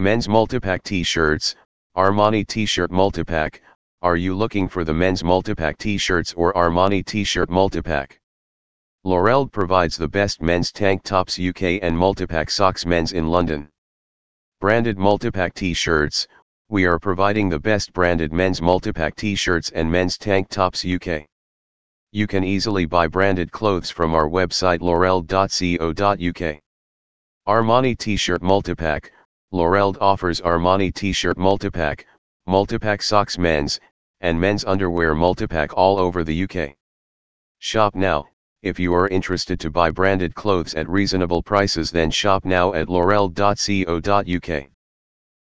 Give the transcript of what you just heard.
Men's Multipack T-shirts, Armani T-shirt multipack, are you looking for the men's multipack T-shirts or Armani T-shirt multipack? Laurel provides the best men's tank tops UK and multipack socks men's in London. Branded multipack T-shirts, we are providing the best branded men's multipack T-shirts and men's tank tops UK. You can easily buy branded clothes from our website laurel.co.uk. Armani T-shirt multipack, Loreld offers Armani T-shirt multipack, multipack socks men's, and men's underwear multipack all over the UK. Shop now, if you are interested to buy branded clothes at reasonable prices then shop now at loreld.co.uk.